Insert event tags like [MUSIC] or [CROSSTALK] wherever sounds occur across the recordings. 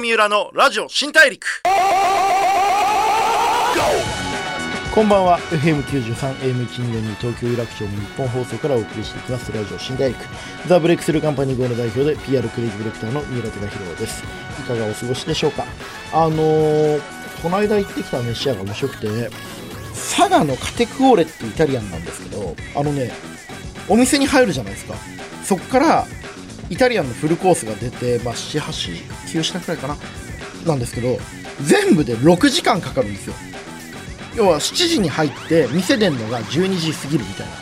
三浦のラジオ新大陸。こんばんは。FM93 AM1242 東京有楽町の日本放送からお送りしていきます。ラジオ新大陸。ザ・ブレイクスルーカンパニー号の代表で PR クリエイティブディレクターの三浦貴弘です。いかがお過ごしでしょうか？あのー、この間行ってきた飯屋が面白くて佐賀のカテクオーレってイタリアンなんですけどあのねお店に入るじゃないですか。そこからイタリアンのフルコースが出て、まあ、7、8、9品くらいかな。なんですけど全部で6時間かかるんですよ。要は7時に入って店出んのが12時過ぎるみたいな。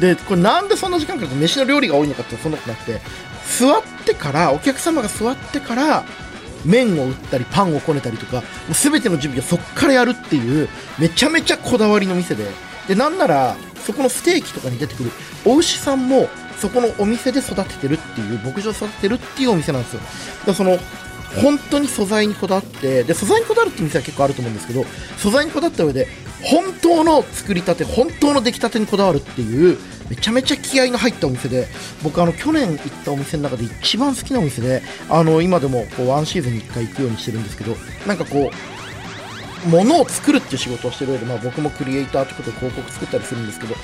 でこれなんでそんな時間かって飯の料理が多いのかってそんなことなくて座ってからお客様が座ってから麺を打ったりパンをこねたりとか全ての準備をそっからやるっていうめちゃめちゃこだわりの店で。でなんならそこのステーキとかに出てくるお牛さんもそこのお店で育ててるっていう牧場育ててるっていうお店なんですよ。だその本当に素材にこだわってで素材にこだわるって店は結構あると思うんですけど素材にこだわった上で本当の作りたて本当の出来たてにこだわるっていうめちゃめちゃ気合の入ったお店で僕あの去年行ったお店の中で一番好きなお店であの今でもこうワンシーズンに1回行くようにしてるんですけどなんかこう物を作るっていう仕事をしてる上で、まあ、僕もクリエイターということで広告作ったりするんですけど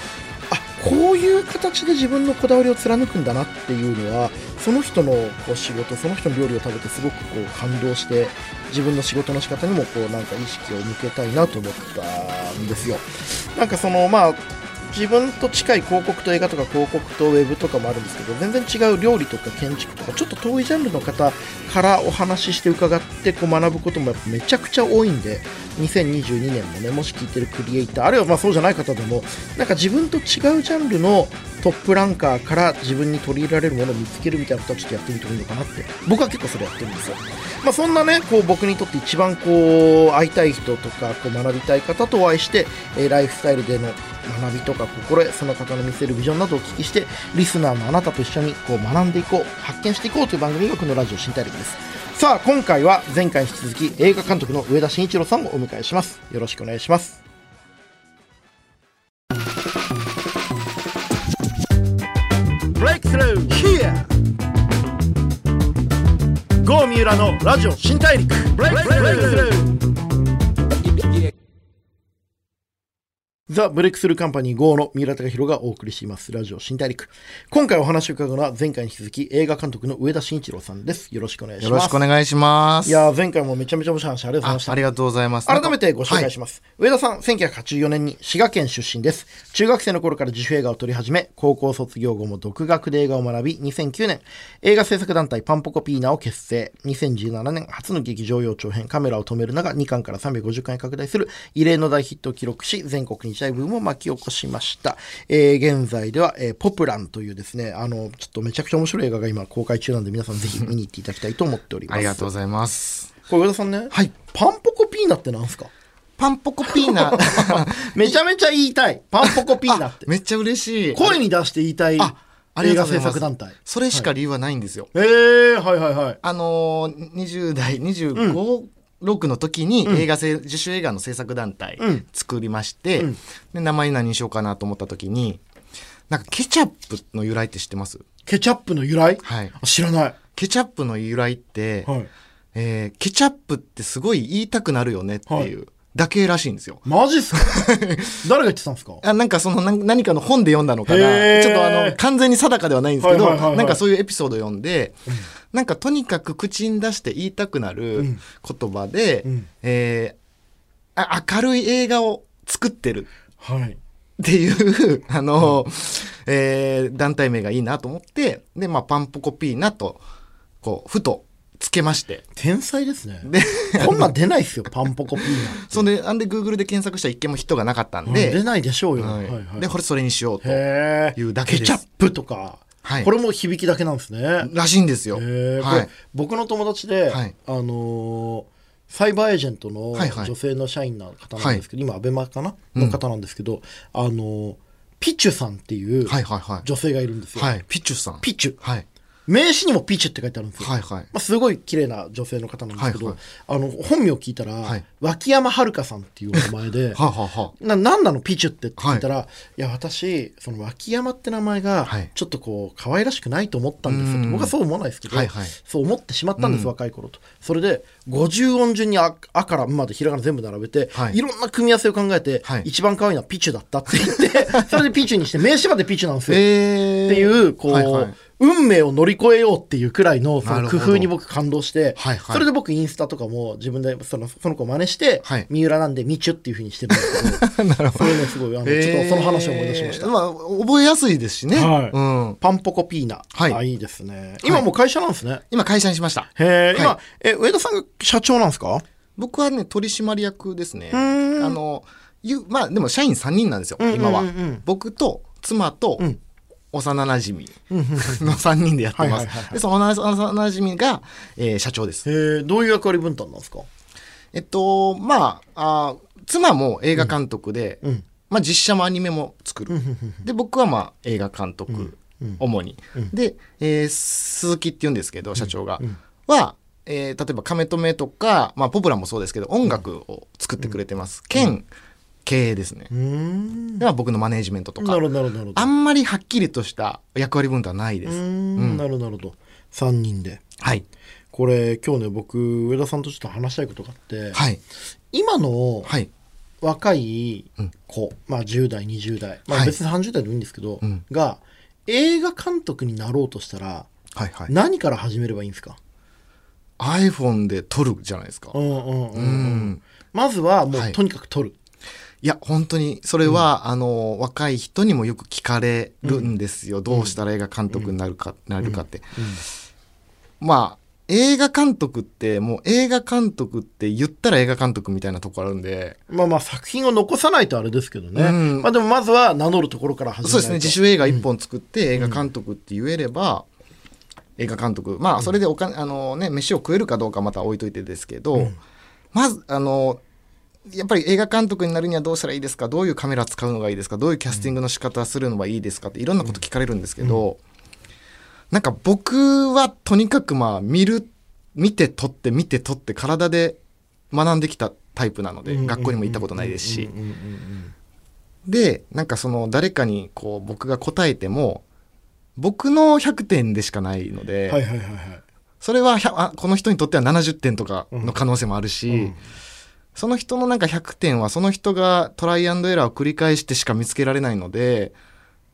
こういう形で自分のこだわりを貫くんだなっていうのはその人のこう仕事その人の料理を食べてすごくこう感動して自分の仕事の仕方にもこうなんか意識を向けたいなと思ったんですよ。なんかそのまあ自分と近い広告と映画とか広告とウェブとかもあるんですけど全然違う料理とか建築とかちょっと遠いジャンルの方からお話しして伺ってこう学ぶこともやっぱめちゃくちゃ多いんで2022年もねもし聞いてるクリエイターあるいはまそうじゃない方でもなんか自分と違うジャンルのトップランカーから自分に取り入れられるものを見つけるみたいなことはちょっとやってみてもいいのかなって。僕は結構それやってるんですよ。まあそんなねこう僕にとって一番こう会いたい人とかこう学びたい方とお会いして、え、ライフスタイルでの学びとか心得その方の見せるビジョンなどをお聞きしてリスナーのあなたと一緒にこう学んでいこう発見していこうという番組がこのラジオ新大陸です。さあ今回は前回に引き続き映画監督の上田慎一郎さんをお迎えします。よろしくお願いします。ブレイクスルー Here. ゴー三浦のラジオ新大陸ザ・ブレイクスルーカンパニー GO の三浦貴弘がお送りします。ラジオ新大陸。今回お話を伺うのは前回に引き続き映画監督の上田慎一郎さんです。よろしくお願いします。よろしくお願いします。いや前回もめちゃめちゃ面白い話ありがとうございました。ありがとうございます。改めてご紹介します。はい、上田さん、1984年に滋賀県出身です。中学生の頃から自主映画を撮り始め、高校卒業後も独学で映画を学び、2009年、映画制作団体パンポコピーナを結成。2017年、初の劇場用長編カメラを止めるなが2巻から350巻へ拡大する異例の大ヒットを記録し、全国日大ブームを巻き起こしました。えー、現在では、えー、ポプランというですね、あの、ちょっとめちゃくちゃ面白い映画が今公開中なんで、皆さんぜひ見に行っていただきたいと思っております。ありがとうございます。これ上田さんね、はい。パンポコピーナってなんすか？パンポコピーナ。[LAUGHS] めちゃめちゃ言いたい。パンポコピーナって。めっちゃ嬉しい。声に出して言いたい。映画制作団体。それしか理由はないんですよ。はい、ええー、はいはいはい。あのー、20代、25、うん6の時に映画製、自主映画の制作団体作りまして、うん、で名前何にしようかなと思った時になんかケチャップの由来って知ってます？ケチャップの由来？はい。知らない。ケチャップの由来って、はい、えー、ケチャップってすごい言いたくなるよねっていう、はいだけらしいんですよ。マジっすか？[LAUGHS] 誰が言ってたんですか？あなんかその何かの本で読んだのかな。ちょっとあの完全に定かではないんですけど、はいはいはいはい、なんかそういうエピソード読んで、うん、なんかとにかく口に出して言いたくなる言葉で、うん、えー、明るい映画を作ってる。はい。っていう、あの、うん、えー、団体名がいいなと思って、で、まあ、パンポコピーナと、こう、ふとつけまして。天才ですね。で、こんなん出ないですよ、パンポコピーナ。そんで、あんで、グーグルで検索したら一件もヒットがなかったんで。うん、出ないでしょうよ。はいはいはい、で、これそれにしようというだけです。ケチャップとか。はい、これも響きだけなんですね。らしいんですよ。はい、僕の友達で、はい、あのー、サイバーエージェントの女性の社員の方なんですけど、はいはい、今アベマかな？の方なんですけど、あのー、ピチュさんっていう女性がいるんですよ。はい、ピチュさん。ピチュ。はい。名刺にもピーチって書いてあるんですよ。はいはい。まあ、すごい綺麗な女性の方なんですけど、はいはい。あの本名聞いたら、はい。脇山遥さんっていうお名前で [LAUGHS] はあ、はあはな何なのピーチュって聞いたら、い、や私その脇山って名前がはい。ちょっとこう可愛らしくないと思ったんですようん。僕はそう思わないですけど、はいはい。そう思ってしまったんです、うん。若い頃と。それで50音順にあ「あ」から「ん」までひらがな全部並べて、はい。い、ろんな組み合わせを考えて、はい。一番可愛いのはピチュだったって言って [LAUGHS] それでピチュにして名刺までピチュなんですよ。えー、っていうこう、はいはい運命を乗り越えようっていうくらいのその工夫に僕感動して、はいはい。それで僕インスタとかも自分でそのその子を真似して、はい。三浦なんでみちゅっていうふうにしてるんですけど [LAUGHS] なるほど。それねすごいあの、ちょっとその話を思い出しました、えーまあ、覚えやすいですしね。はい。うん。パンポコピーナ、はい。あいいですね。今もう会社なんですね、今、会社にしました。へえ、今はえ上田さんが社長なんですか？僕はね、取締役ですね。あん。の、ゆまあ、でも社員3人なんですよ、うんうんうんうん。今は。僕と妻と、ん幼馴染の3人でやってます。で、その幼馴染が、えー社長です。へえどういう役割分担なんですか？えっと、まあ、あー妻も映画監督で、うん。まあ、実写もアニメも作る。で、僕はまあ映画監督、主に。で、えー鈴木って言うんですけど、社長が。は、えー例えば、カメ止めとか、まあ、ポプラもそうですけど、音楽を作ってくれてます。兼、経営ですね。では、僕のマネージメントとかな。るほどなるほどあんまりはっきりとした役割分担はないです。んなるほどなるほど3人ではい。これ今日ね僕上田さんとちょっと話したいことがあって、はい。今のはい。若いうん子、まあ10代20代、まあ、はい別に30代でもいいんですけど、うんが映画監督になろうとしたらはいはい。何から始めればいいんですか、iPhone で撮るじゃないですか。うんうんうんううんん。まずはもはいうとにかく撮る、いや、本当に、それは、あの、若い人にもよく聞かれるんですよ。どうしたら映画監督になるか、なるかって。まあ、映画監督って、もう映画監督って言ったら映画監督みたいなとこあるんで、まあまあ作品を残さないとあれですけどね、うん。まあでもまずは名乗るところから始めないと。そうですね、自主映画一本作って映画監督って言えれば、映画監督、まあ、それでお金、あのね、飯を食えるかどうかまた置いといてですけど、まず、あの、やっぱり映画監督になるにはどうしたらいいですか？どういうカメラ使うのがいいですか？どういうキャスティングの仕方するのがいいですか？っていろんなこと聞かれるんですけど、なんか僕はとにかくまあ見る見て撮って見て撮って体で学んできたタイプなので、学校にも行ったことないですし、うんうんうんうんでなんかその誰かにこう僕が答えても僕の100点でしかないので、それは100あこの人にとっては70点とかの可能性もあるし、うんその人のなんか100点はその人がトライアンドエラーを繰り返してしか見つけられないので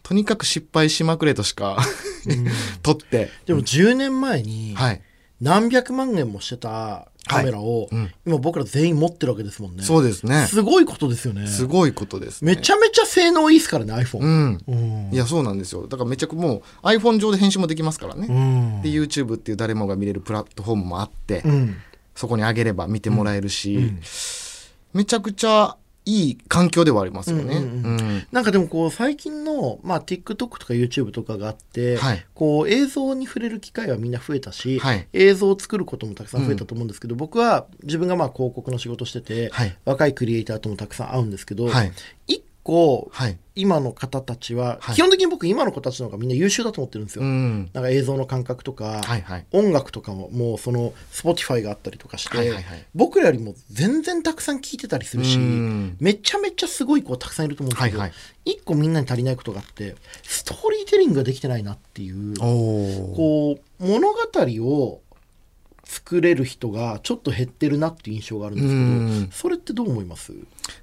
とにかく失敗しまくれとしか [LAUGHS] 取って、でも10年前にはい、何百万円もしてたカメラを、うん。今僕ら全員持ってるわけですもんね。そうですね。すごいことですよね。すごいことです、ね、めちゃめちゃ性能いいですからね iPhone、うん。うん。いやそうなんですよ。だからめちゃくもう iPhone 上で編集もできますからね、うん。で YouTube っていう誰もが見れるプラットフォームもあって、うんそこに上げれば見てもらえるし、めちゃくちゃいい環境ではありますよね。うんうんうん。なんかでもこう最近の、まあ、TikTok とか YouTube とかがあって、はい。こう映像に触れる機会はみんな増えたし、はい。映像を作ることもたくさん増えたと思うんですけど、僕は自分がまあ広告の仕事してて、はい。若いクリエイターともたくさん会うんですけど、はい。一個はい。今の方たちは、はい。基本的に僕今の子たちの方がみんな優秀だと思ってるんですよ。うん。なんか映像の感覚とか、はいはい。音楽とかももうその Spotify があったりとかして、はいはいはい。僕らよりも全然たくさん聞いてたりするし、うん。めちゃめちゃすごい子たくさんいると思うんですけど、はいはい。一個みんなに足りないことがあってストーリーテリングができてないなっていうこう物語を作れる人がちょっと減ってるなっていう印象があるんですけうん。どそれってどう思います？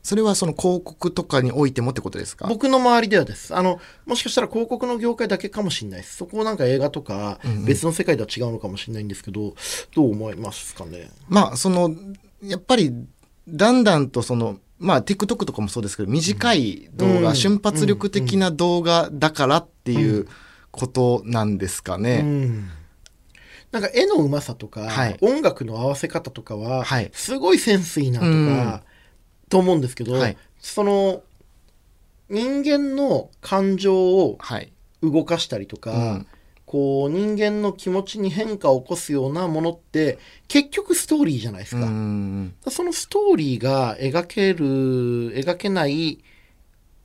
それはその広告とかにおいてもってことですか？僕の周りではです。あのもしかしたら広告の業界だけかもしれないです。そこをなんか映画とか別の世界では違うのかもしれないんですけど、どう思いますかね？まあそのやっぱりだんだんとそのまあ TikTok とかもそうですけど短い動画、うん。瞬発力的な動画だからっていうことなんですかね。うんなんか絵のうまさとか、はい。音楽の合わせ方とかは、はい。すごいセンスいいなとか、うん。と思うんですけど、はい。その人間の感情をはい。動かしたりとか、うん。こう人間の気持ちに変化を起こすようなものって結局ストーリーじゃないですうか。ん。そのストーリーが描ける描けない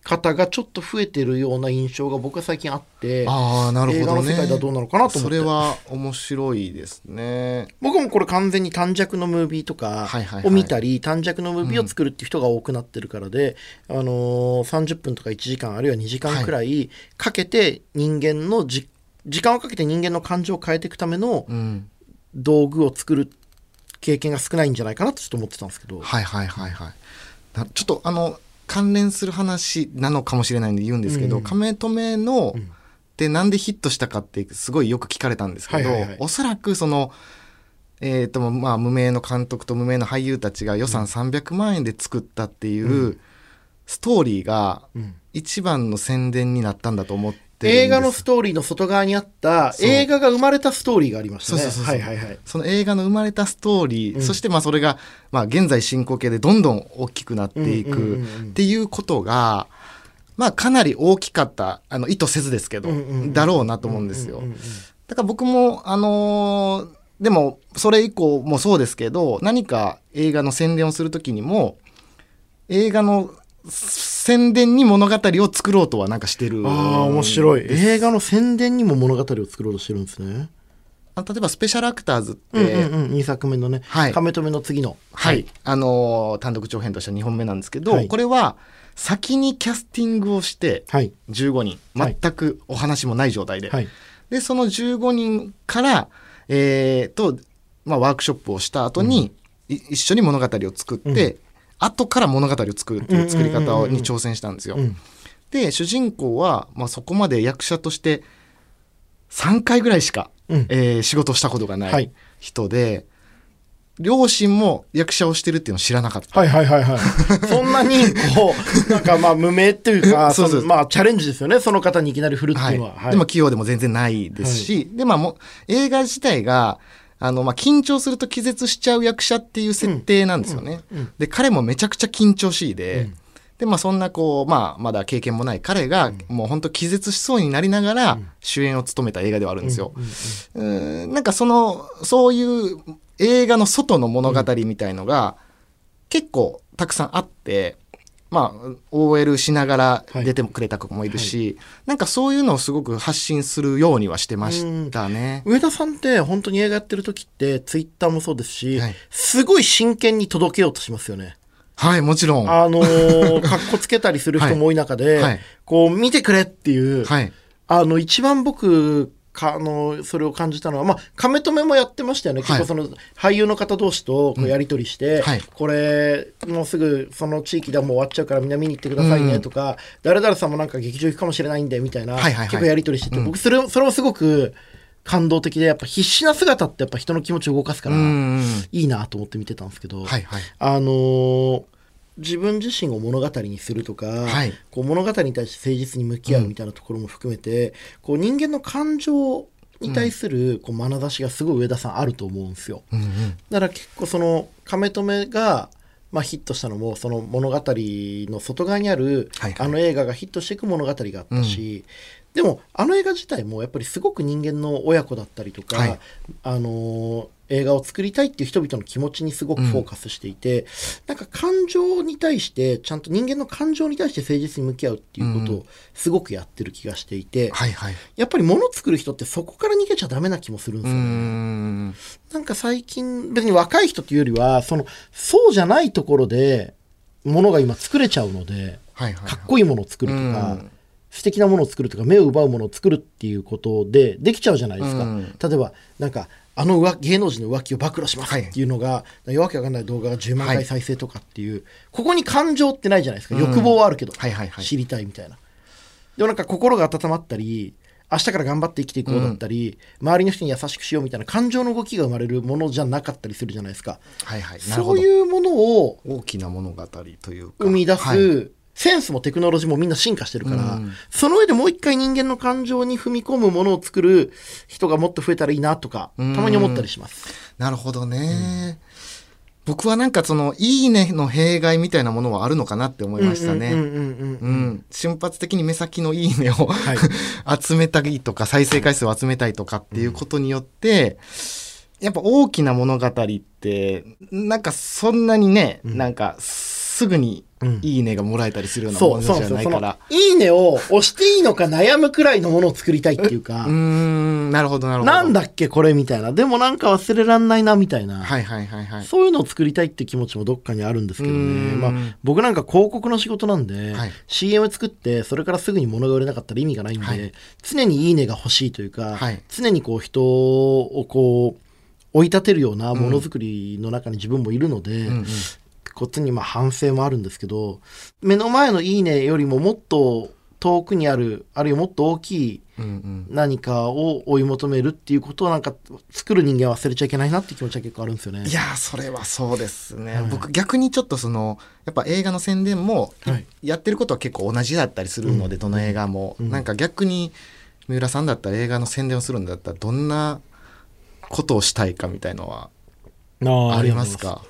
方がちょっと増えてるような印象が僕は最近あってあなるほど、ね、映画の世界ではどうなのかなと思って。それは面白いですね。僕もこれ完全に短尺のムービーとかを見たり、はい。はいはい、短尺のムービーを作るっていう人が多くなってるからで、うん、あのー、30分とか1時間あるいは2時間くらいかけて人間のじ、時間をかけて人間の感情を変えていくための道具を作る経験が少ないんじゃないかなとちょっと思ってたんですけど。はいはいはいはい。ちょっとあの関連する話なのかもしれないんで言うんですけど、うん、亀止めの、でなんでヒットしたかってすごいよく聞かれたんですけど、はいはいはい、おそらくそのえーとまあ、無名の監督と無名の俳優たちが予算300万円で作ったっていうストーリーが一番の宣伝になったんだと思って映画のストーリーの外側にあった映画が生まれたストーリーがありましたね。その映画の生まれたストーリー、うん、そしてまあそれがまあ現在進行形でどんどん大きくなっていくっていうことが、まあかなり大きかったあの意図せずですけど、だろうなと思うんですよ。だから僕もあのー、でもそれ以降もそうですけど何か映画の宣伝をする時にも映画の宣伝に物語を作ろうとはなんかしてる。ああ、面白い。映画の宣伝にも物語を作ろうとしてるんですね。あ例えばスペシャルアクターズって、うんうんうん、2作目のね、はい、亀止めの次の。はい。はい、あのー、単独長編としては2本目なんですけど、はい、これは先にキャスティングをして、はい、15人、全くお話もない状態で。はい、で、その15人から、えー、と、まあ、ワークショップをした後に、うん、一緒に物語を作って、うん後から物語を作るっていう作り方に挑戦したんですよ。で主人公は、まあ、そこまで役者として3回ぐらいしか、うん、えー、仕事したことがない人で、はい両親も役者をしてるっていうのを知らなかった。はいはいはいはい。[LAUGHS] そんなに、こう、なんかまあ無名っていうか、[LAUGHS] そうそうまあチャレンジですよね。その方にいきなり振るっていうのは。はいはい、でも器用でも全然ないですし、はい、でまあも映画自体が、あの、まあ、緊張すると気絶しちゃう役者っていう設定なんですよね。で、彼もめちゃくちゃ緊張しいで、で、まあ、そんなこう、まあ、まだ経験もない彼が、もう本当気絶しそうになりながら、主演を務めた映画ではあるんですよ。うん、なんかその、そういう映画の外の物語みたいのが、結構たくさんあって、まあ、OL しながら出てくれた子もいるし、はい。はい、なんかそういうのをすごく発信するようにはしてましたね。上田さんって本当に映画やってる時ってツイッターもそうですし、はい、すごい真剣に届けようとしますよね。はい、もちろん。あのー、[LAUGHS] かっこつけたりする人も多い中で、はい、こう、見てくれっていう、はい、あの、一番僕かあのそれを感じたのは、まあ、亀止めもやってましたよね、はい、結構その俳優の方同士とこうやり取りして、うんはい、これ、もうすぐその地域でもう終わっちゃうからみんな見に行ってくださいねとか、うん、誰々さんもなんか劇場行くかもしれないんでみたいな、はいはいはい、結構やり取りしてて、うん、僕それ、それもすごく感動的で、やっぱ必死な姿ってやっぱ人の気持ちを動かすから、いいなと思って見てたんですけど、はいはい、あのー自分自身を物語にするとか、はい、こう物語に対して誠実に向き合うみたいなところも含めて、うん、こう人間の感情に対するこう眼差しがすごい上田さんあると思うんですよ。うんうん、だから結構その亀止めがまあ、ヒットしたのもその物語の外側にある、あの映画がヒットしていく物語があったし、でもあの映画自体もやっぱりすごく人間の親子だったりとか、はい、あの映画を作りたいっていう人々の気持ちにすごくフォーカスしていて、うん、なんか感情に対してちゃんと人間の感情に対して誠実に向き合うっていうことをすごくやってる気がしていて、うんはいはい、やっぱり物作る人ってそこから逃げちゃダメな気もするんですよね。ん。なんか最近別に若い人っていうよりはそのそうじゃないところで物が今作れちゃうので、はいはいはい、かっこいいものを作るとか。素敵なものを作るとか目を奪うものを作るっていうことでできちゃうじゃないですか、例えばなんかあの芸能人の浮気を暴露しますっていうのが、はい、わけわかんない動画が10万回再生とかっていう、はい、ここに感情ってないじゃないですか、欲望はあるけど、はいはいはい、知りたいみたいな。でもなんか心が温まったり、明日から頑張って生きていこうだったり、うん、周りの人に優しくしようみたいな感情の動きが生まれるものじゃなかったりするじゃないですか。はいはい、そういうものを大きな物語というか。生み出す、センスもテクノロジーもみんな進化してるから、うん、その上でもう一回人間の感情に踏み込むものを作る人がもっと増えたらいいなとか、たまに思ったりします。なるほどね。うん僕はなんかその「いいね」の弊害みたいなものはあるのかなって思いましたね。瞬発的に目先の「いいね」を、はい、[LAUGHS] 集めたいとか再生回数を集めたいとかっていうことによって、やっぱ大きな物語ってなんかそんなにね、うん、なんかすぐにいいねがもらえたりするようなそうものじゃないから。いいねを押していいのか悩むくらいのものを作りたいっていうか。うー、ん、なるほどなるほど。なんだっけこれみたいな。でもなんか忘れらんないなみたいな、はいはいはいはい。そういうのを作りたいって気持ちもどっかにあるんですけどうね、ん。まあ、僕なんか広告の仕事なんで、はい。CM 作ってそれからすぐに物が売れなかったら意味がないんで、はい。常にいいねが欲しいというか、はい。常にこう人をこう追い立てるようなものづくりの中に自分もいるので、うんうんこっちにまあ反省もあるんですけど目の前の「いいね」よりももっと遠くにあるあるいはもっと大きい何かを追い求めるっていうことをなんか作る人間は忘れちゃいけないなっていう気持ちは結構あるんですよね。いやーそれはそうですね、はい。僕逆にちょっとそのやっぱ映画の宣伝も、はい。やってることは結構同じだったりするので、うん。どの映画も、うん。なんか逆に三浦さんだったら映画の宣伝をするんだったらどんなことをしたいかみたいのはあありますか？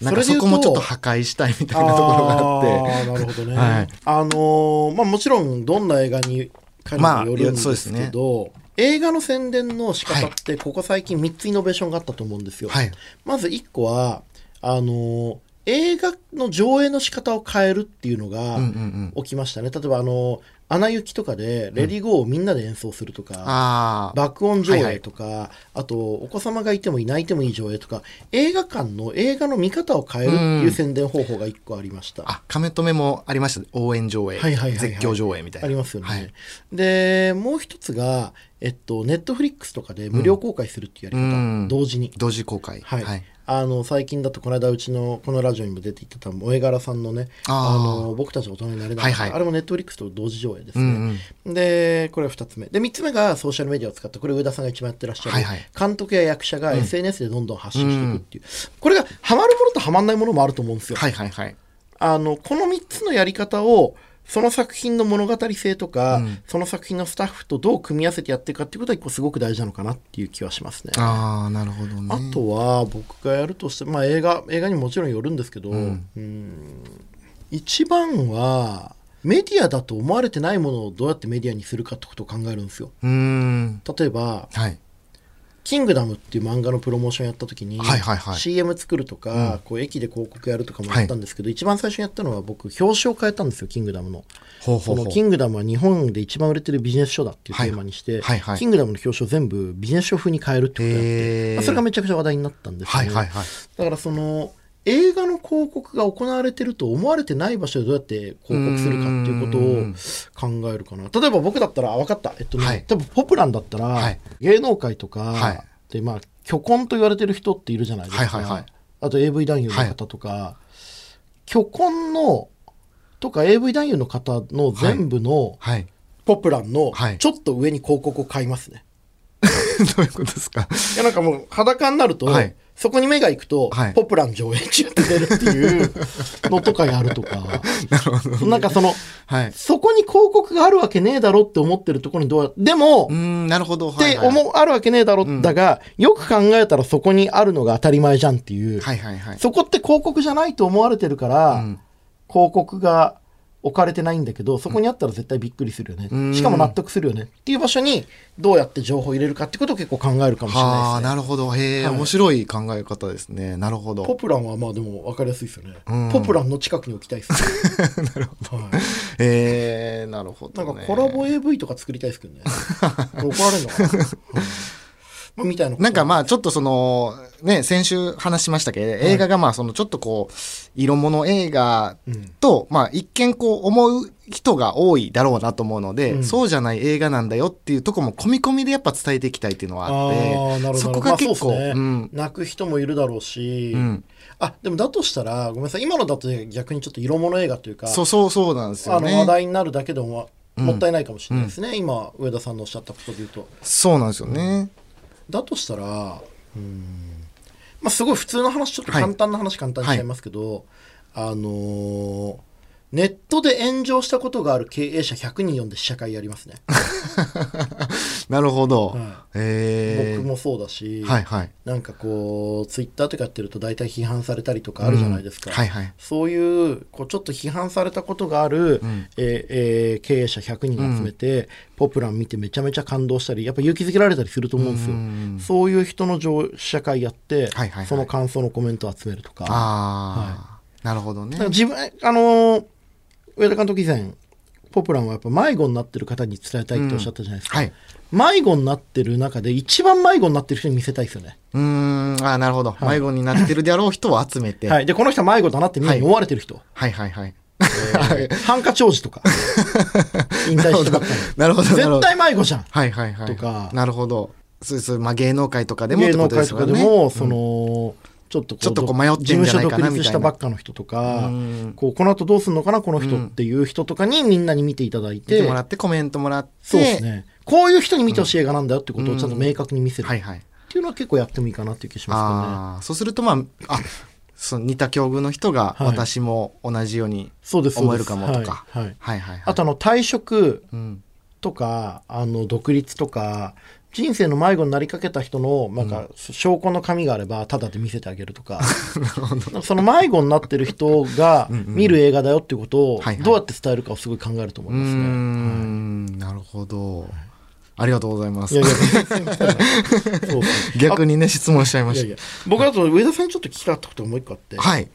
なんかそこもちょっと破壊したいみたいなところがあってなるほどね。はいあのーまあもちろんどんな映画にかにもよるんでまあそうですすけど、映画の宣伝の仕方ってここ最近3つイノベーションがあったと思うんですよ。はいまず1個はあのー映画の上映の仕方を変えるっていうのがうんうんうん。起きましたね。例えばあの「アナ雪」とかで「レディーゴー」をみんなで演奏するとか、ああ爆音上映とか、あとお子様がいてもいないてもいい上映とか映画館の映画の見方を変えるっていう宣伝方法が1個ありました。あカメ止めもありました。応援上映、はいはいはいはい。絶叫上映みたいな。ありますよね。はい。でもう一つが、えっと、ネットフリックスとかで無料公開するっていうやり方、うん。同時に。同時公開。はい。はい、あの最近だとこの間うちのこのラジオにも出ていってた萌え柄さんのねあの僕たち大人になれなかった、はいはい。あれもネットフリックスと同時上映ですうね、んうん。でこれは2つ目。で3つ目がソーシャルメディアを使ったこれ上田さんが一番やってらっしゃる、はいはい。監督や役者が SNS でどんどん発信していくっていう、これがハマるものとハマんないものもあると思うんですよ、はいはいはい。あのこの3つのやり方をその作品の物語性とか、うん。その作品のスタッフとどう組み合わせてやっていくかっていうことは一個すごく大事なのかなっていう気はしますね。ああなるほどね。あとは僕がやるとして、まあ、映画映画にももちろんよるんですけど、うん。うん。一番はメディアだと思われてないものをどうやってメディアにするかってことを考えるんですよ。うーん。例えばはい「キングダム」っていう漫画のプロモーションやった時に、はいはいはい。CM 作るとか、こう駅で広告やるとかもやったんですけど、一番最初にやったのは僕表紙を変えたんですよ「キングダムの」ほのキングダムは日本で一番売れてるビジネス書だっていうテーマにして、はいはいキングダムの表紙を全部ビジネス書風に変えるってことをやって、まあそれがめちゃくちゃ話題になったんですよね。はいはいはい。だからその映画の広告が行われてると思われてない場所でどうやって広告するかっていうことを考えるかな。例えば僕だったらあ分かった。えっとね、はい。多分ポプランだったら、はい。芸能界とか、はい。でまあ虚婚と言われてる人っているじゃないですか、はいはいはい。あと AV 男優の方とか、虚婚のとか AV 男優の方の全部のはい。ポプランのはい。ちょっと上に広告を買いますね、[LAUGHS] どういうことですか？いやなんかもう裸になると、はいそこに目が行くと、はい。ポプラン上映中って出るっていうのとかやるとか。[LAUGHS] なるほどなんかそのはい。そこに広告があるわけねえだろって思ってるところにどうやでも、うーんなるほど。って思う、あるわけねえだろ、だがよく考えたらそこにあるのが当たり前じゃんっていう、はいはいはいそこって広告じゃないと思われてるから、うん広告が置かれてないんだけどそこにあったら絶対びっくりするよね、うん。しかも納得するよね。っていう場所にどうやって情報を入れるかってことを結構考えるかもしれはあないですね。なるほど。へえ、はい。面白い考え方ですね。なるほど。ポプランはまあでも分かりやすいですよね、うん。ポプランの近くに置きたいですね。[LAUGHS] なるほど、はい。へえなるほど、ね、なんかコラボ AV とか作りたいですけどね。[LAUGHS] 怒られるのかな、[LAUGHS] うん。まあ、みたいななんかまあちょっとそのね先週話しましたけど、映画がまあそのちょっとこう色物映画うん。と、まあ一見こう思う人が多いだろうなと思うので、うん。そうじゃない映画なんだよっていうとこも込み込みでやっぱ伝えていきたいっていうのはあってそこが結構、まあそうん。泣く人もいるだろうし、うん。あでもだとしたらごめんなさい。今のだと逆にちょっと色物映画というかそうそうそうなんですよあの話ね題になるだけでもうんもったいないかもしれないですね、今上田さんのおっしゃったことで言うと。そうなんですよね、だとしたらうん。まあすごい普通の話ちょっと簡単な話簡単にしちゃいますけど、あのーネットで炎上したことがある経営者100人呼んで試写会やりますね、[LAUGHS] なるほど、はえ僕もそうだし、はいはい。なんかこうツイッターとかやってると大体批判されたりとかあるじゃないですか、うん。はいはい。そういうこうちょっと批判されたことがある、ん。えーえー経営者100人集めて、ポプラン見てめちゃめちゃ感動したりやっぱ勇気づけられたりすると思うんですよ、うん。そういう人の上試写会やって、はいはいはい。その感想のコメントを集めるとか、あなるほどね。自分あのー上田監督以前ポプランはやっぱ迷子になってる方に伝えたいっておっしゃったじゃないですか、はい。迷子になってる中で一番迷子になってる人に見せたいですよね、うーん。あーなるほど、迷子になってるであろう人を集めて、はい、でこの人は迷子だなってみんなに思われてる人、はいはいはい。ハンカチ王子とか。[LAUGHS] 引退してばっかり。なるほど絶対迷子じゃん。はいはいはい。とか。なるほど。そうそう、まあ、芸能界とかでも芸能界とかでも、そのちょっとこうちょっとこう迷ってんじゃないかな事務所独立みたいなしたばっかの人とかうんこうこの後どうすんのかなこの人っていう人とかにみんなに見ていただい見ててもらってコメントもらってそうですね。こういう人に見てほしい映画なんだよってことをちゃんと明確に見せる。っはいはい。ていうのは結構やってもいいかなっていう気しますああそうするとまああその似た境遇の人がはい。私も同じように、思えるかもとか。はいはいはい、あとあの退職うん。とかあの独立とか人生の迷子になりかけた人のなんか証拠の紙があればタダで見せてあげるとか。[LAUGHS] その迷子になってる人が見る映画だよっていうことをはいはい。どうやって伝えるかをすごい考えると思いますね。ん。なるほど。ありがとうございます。いやい [LAUGHS] 逆にね質問しちゃいました。いやいや。僕だと上田さんにちょっと聞きたかったことがもう一個あって、はい。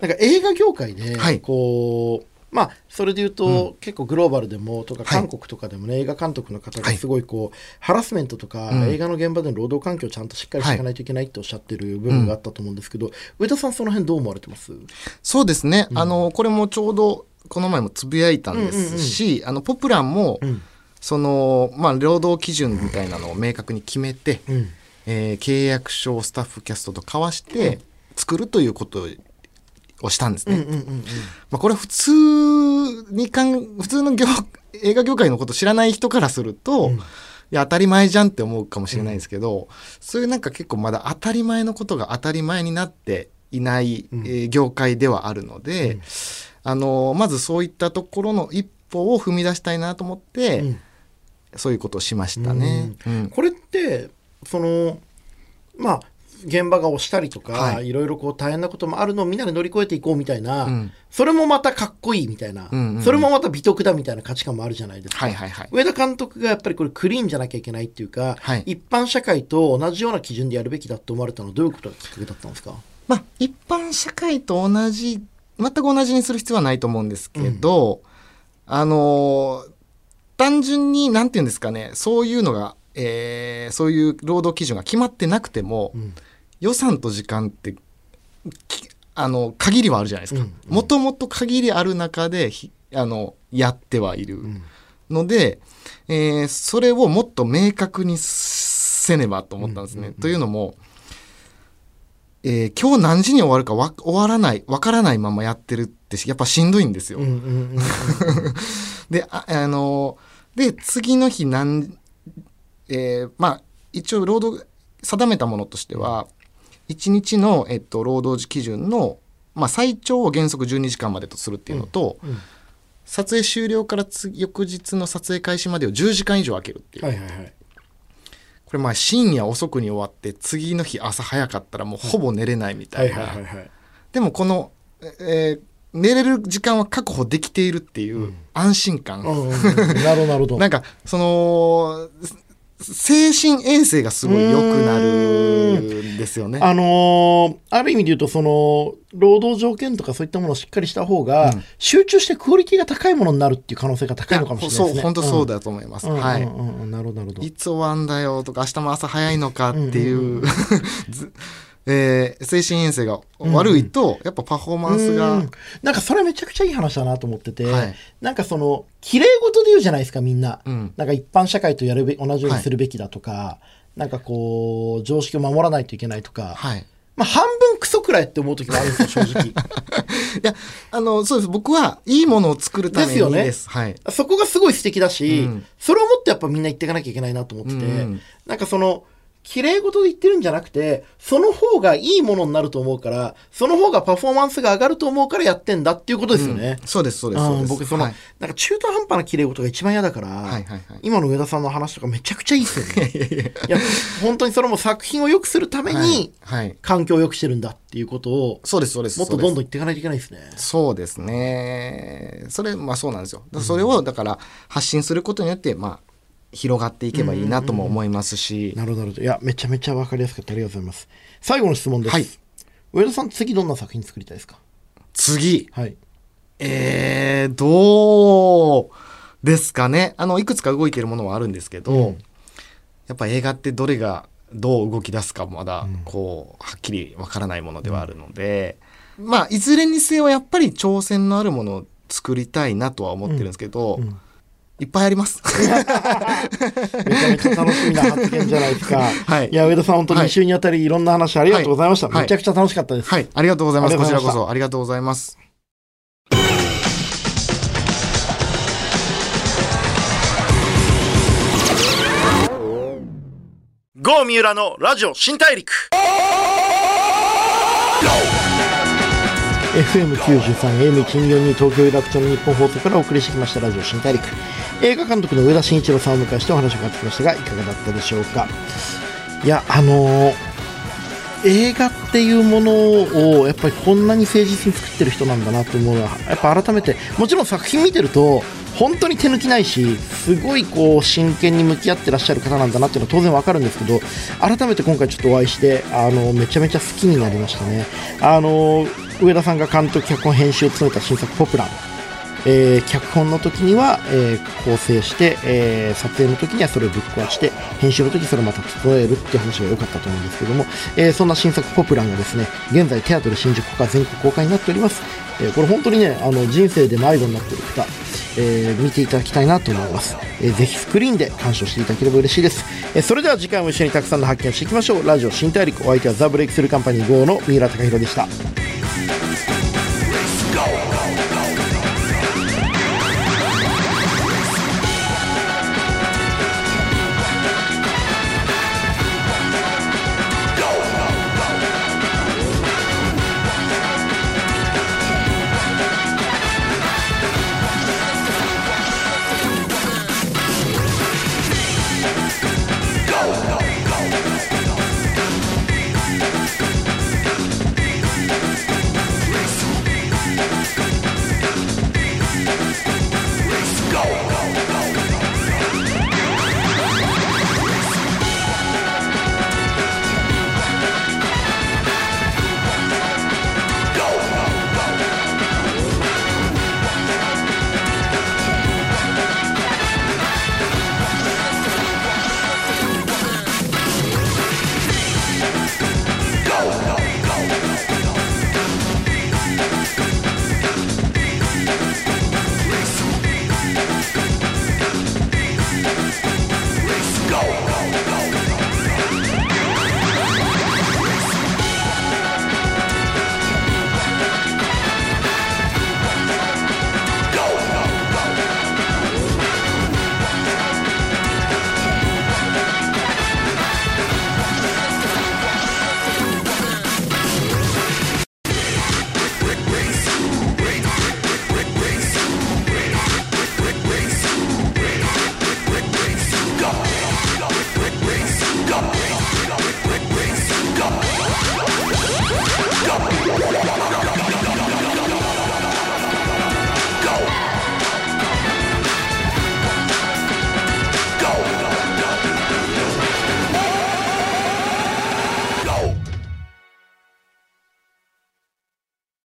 なんか映画業界ではい。こう、まあそれで言うと、結構グローバルでもとかはい。韓国とかでもね、映画監督の方がはい。すごいこう、ハラスメントとか、うん。映画の現場での労働環境をちゃんとしっかりしていかないといけないっておっしゃってる部分があったと思うんですけど、上田さんその辺どう思われてます？そうですね、あのこれもちょうどこの前もつぶやいたんですし、あのポプランも、ん。そのまあ労働基準みたいなのを明確に決めて、うん。えー契約書をスタッフキャストと交わして作るということをしたんですね。うんうんうんまあ、これ普通にかん普通の業映画業界のこと知らない人からすると、いや当たり前じゃんって思うかもしれないですけど、そういうなんか結構まだ当たり前のことが当たり前になっていない、えー業界ではあるので、あのまずそういったところの一歩を踏み出したいなと思って、うん。そういうことをしましたね。うん。これってそのまあ現場が押したりとか、はい。い、ろいろこう大変なこともあるのをみんなで乗り越えていこうみたいな、うん。それもまたかっこいいみたいな、うんうんうん。それもまた美徳だみたいな価値観もあるじゃないですか。はいはいはい。上田監督がやっぱりこれクリーンじゃなきゃいけないっていうか、はい。一般社会と同じような基準でやるべきだって思われたのはどういうことがきっかけだったんですか？まあ、一般社会と同じ全く同じにする必要はないと思うんですけど、あのー単純に何て言うんですかねそういうのが、えーそういう労働基準が決まってなくても、ん。予算と時間ってきあの限りはあるじゃないですか。うん。もともと限りある中でひあのやってはいるので、えーそれをもっと明確にせねばと思ったんですね。というのも、えー今日何時に終わるかわ終わらないわからないままやってるってやっぱしんどいんですよ。うんうんうん。[LAUGHS] でああので次の日何、えーまあ一応労働定めたものとしては1日の、えっと、労働時基準の、まあ、最長を原則12時間までとするっていうのと、うん撮影終了からつ翌日の撮影開始までを10時間以上空けるっていう、はいはいはい。これまあ深夜遅くに終わって次の日朝早かったらもうほぼ寝れないみたはいいな、でもこの、えー寝れる時間は確保できているっていう安心感、うんなるほど。[LAUGHS] なんかその精神衛生がすごい良くなるんですよね。あのーある意味で言うとその労働条件とかそういったものをしっかりした方が、うん集中してクオリティが高いものになるっていう可能性が高いのかもしれないですね。そう本当そうだ、だと思います。うんはい。うんうんうんなるほどなるほどいつ終わんだよとか明日も朝早いのかっていう,ず、[LAUGHS] えー精神衛生が悪いと、やっぱパフォーマンスが、うん。なんかそれめちゃくちゃいい話だなと思ってて、はい。なんかその綺麗事で言うじゃないですかみんな、うん。なんか一般社会とやるべ同じようにするべきだとか、なんかこう常識を守らないといけないとか、はい。まあ半分クソくらいって思う時もあるんですよ [LAUGHS] 正直。いやあのそうです。僕はいいものを作るためにですよね。はい。そこがすごい素敵だし、うん。それをもっとやっぱみんな言っていかなきゃいけないなと思ってて、うん。なんかその綺麗事で言ってるんじゃなくてその方がいいものになると思うからその方がパフォーマンスが上がると思うからやってんだっていうことですよね。そうですそうですそううんです。僕その、はいなんか中途半端な綺麗事が一番嫌だから、はいはいはい今の上田さんの話とかめちゃくちゃいいですよね。[LAUGHS] いや本当にそれも作品を良くするために。環境を良くしてるんだっていうことをそうですそうです。もっとどんどんん言っていかないといけないですね。そうですね。それまあそうなんですよ。それをだから発信することによってまあ広がっていけばいいなとも思いますし、なるほどなるほど。いやめちゃめちゃ分かりやすかった。ありがとうございます。最後の質問です。はい。上田さん次どんな作品作りたいですか？次、はい、えー、どうですかね。あのいくつか動いてるものはあるんですけど、うん、やっぱ映画ってどれがどう動き出すかまだこうはっきりわからないものではあるので、うん、まあいずれにせよやっぱり挑戦のあるものを作りたいなとは思ってるんですけど、うん、いっぱいあります。[LAUGHS] めちゃめちゃ楽しみな発言じゃないですか。はい。いや、上田さん、本当に2週にあたりいろんな話ありがとうございました。はい、めちゃくちゃ楽しかったです。はい。ありがとうございます。こちらこそありがとうございます。郷三浦のラジオ新大陸 FM93、AM142 東京有楽町の日本放送からお送りしてきましたラジオ新大陸。映画監督の上田慎一郎さんをお迎えしてお話を伺ってきましたがいかがだったでしょうか。いやあのー、映画っていうものをやっぱりこんなに誠実に作ってる人なんだなと思うのはやっぱ改めてもちろん作品見てると本当に手抜きないしすごいこう真剣に向き合ってらっしゃる方なんだなっていうのは当然わかるんですけど改めて今回ちょっとお会いしてあのめちゃめちゃ好きになりましたね。あの上田さんが監督脚本編集を務めた新作「ポプラン」えー、脚本の時には、えー、構成して、えー、撮影の時にはそれをぶっ壊して編集の時それをまた整えるっていう話が良かったと思うんですけども、えそんな新作「ポプラン」がですね現在テアトル新宿から全国公開になっております、えこれ本当にねあの人生で迷子になっている方えー、見ていただきたいなと思います、えー、ぜひスクリーンで鑑賞していただければ嬉しいです、えー、それでは次回も一緒にたくさんの発見をしていきましょう。ラジオ新大陸お相手はザ・ブレイクスルーカンパニー GO の三浦貴大でした。